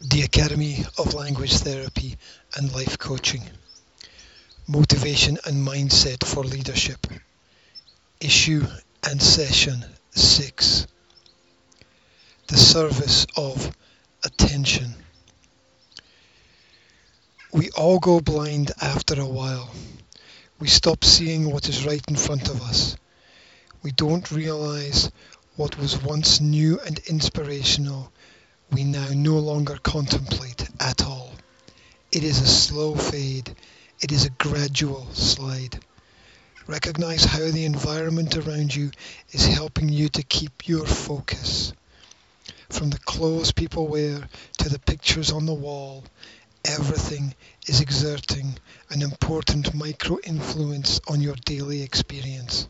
the Academy of Language Therapy and Life Coaching. Motivation and Mindset for Leadership. Issue and Session 6. The Service of Attention. We all go blind after a while. We stop seeing what is right in front of us. We don't realize what was once new and inspirational we now no longer contemplate at all. It is a slow fade. It is a gradual slide. Recognize how the environment around you is helping you to keep your focus. From the clothes people wear to the pictures on the wall, everything is exerting an important micro influence on your daily experience.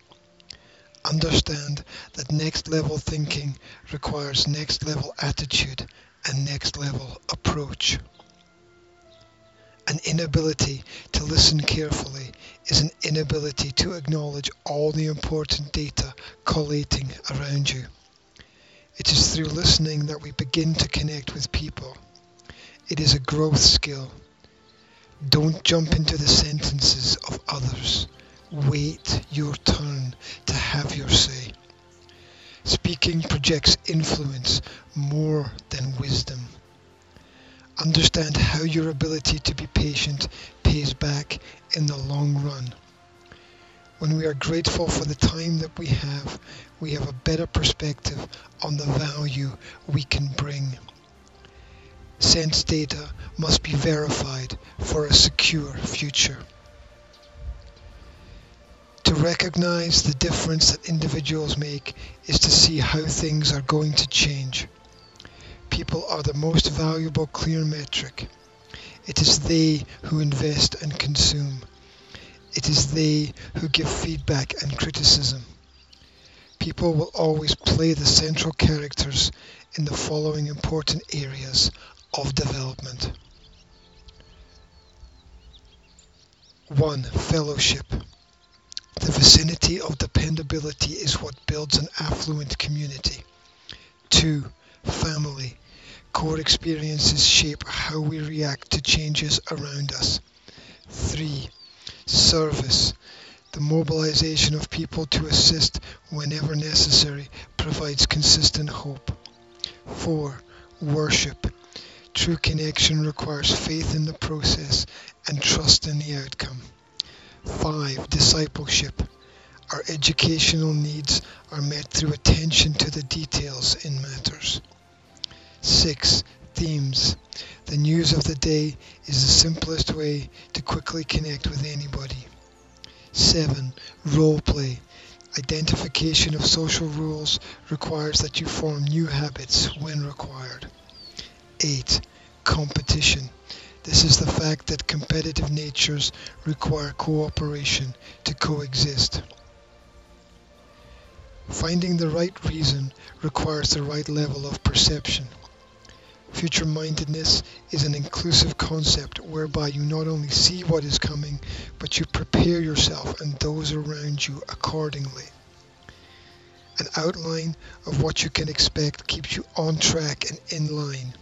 Understand that next level thinking requires next level attitude and next level approach. An inability to listen carefully is an inability to acknowledge all the important data collating around you. It is through listening that we begin to connect with people. It is a growth skill. Don't jump into the sentences of others. Wait your turn have your say. Speaking projects influence more than wisdom. Understand how your ability to be patient pays back in the long run. When we are grateful for the time that we have, we have a better perspective on the value we can bring. Sense data must be verified for a secure future to recognize the difference that individuals make is to see how things are going to change. People are the most valuable clear metric. It is they who invest and consume. It is they who give feedback and criticism. People will always play the central characters in the following important areas of development. 1. Fellowship. The vicinity of dependability is what builds an affluent community. 2. Family. Core experiences shape how we react to changes around us. 3. Service. The mobilization of people to assist whenever necessary provides consistent hope. 4. Worship. True connection requires faith in the process and trust in the outcome. 5. Discipleship. Our educational needs are met through attention to the details in matters. 6. Themes. The news of the day is the simplest way to quickly connect with anybody. 7. Role play. Identification of social rules requires that you form new habits when required. 8. Competition. This is the fact that competitive natures require cooperation to coexist. Finding the right reason requires the right level of perception. Future mindedness is an inclusive concept whereby you not only see what is coming, but you prepare yourself and those around you accordingly. An outline of what you can expect keeps you on track and in line.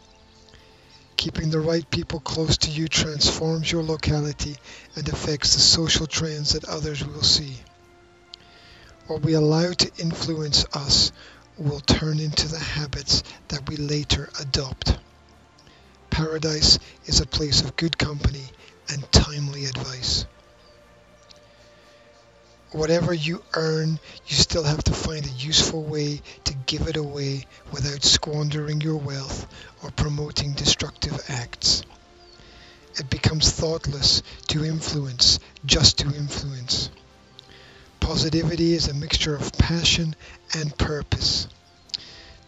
Keeping the right people close to you transforms your locality and affects the social trends that others will see. What we allow to influence us will turn into the habits that we later adopt. Paradise is a place of good company and timely advice. Whatever you earn, you still have to find a useful way to give it away without squandering your wealth or promoting destructive acts. It becomes thoughtless to influence just to influence. Positivity is a mixture of passion and purpose.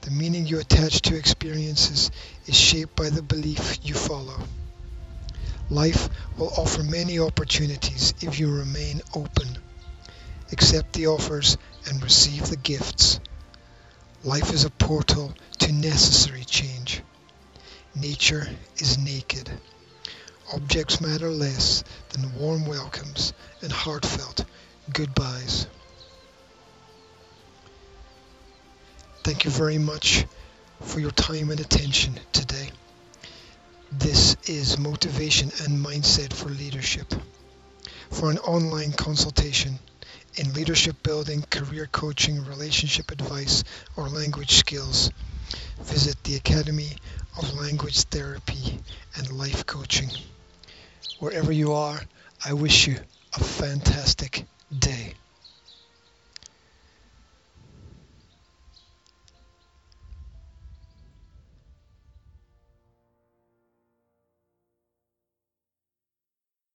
The meaning you attach to experiences is shaped by the belief you follow. Life will offer many opportunities if you remain open accept the offers, and receive the gifts. Life is a portal to necessary change. Nature is naked. Objects matter less than warm welcomes and heartfelt goodbyes. Thank you very much for your time and attention today. This is Motivation and Mindset for Leadership. For an online consultation in leadership building, career coaching, relationship advice, or language skills, visit the Academy of Language Therapy and Life Coaching. Wherever you are, I wish you a fantastic day.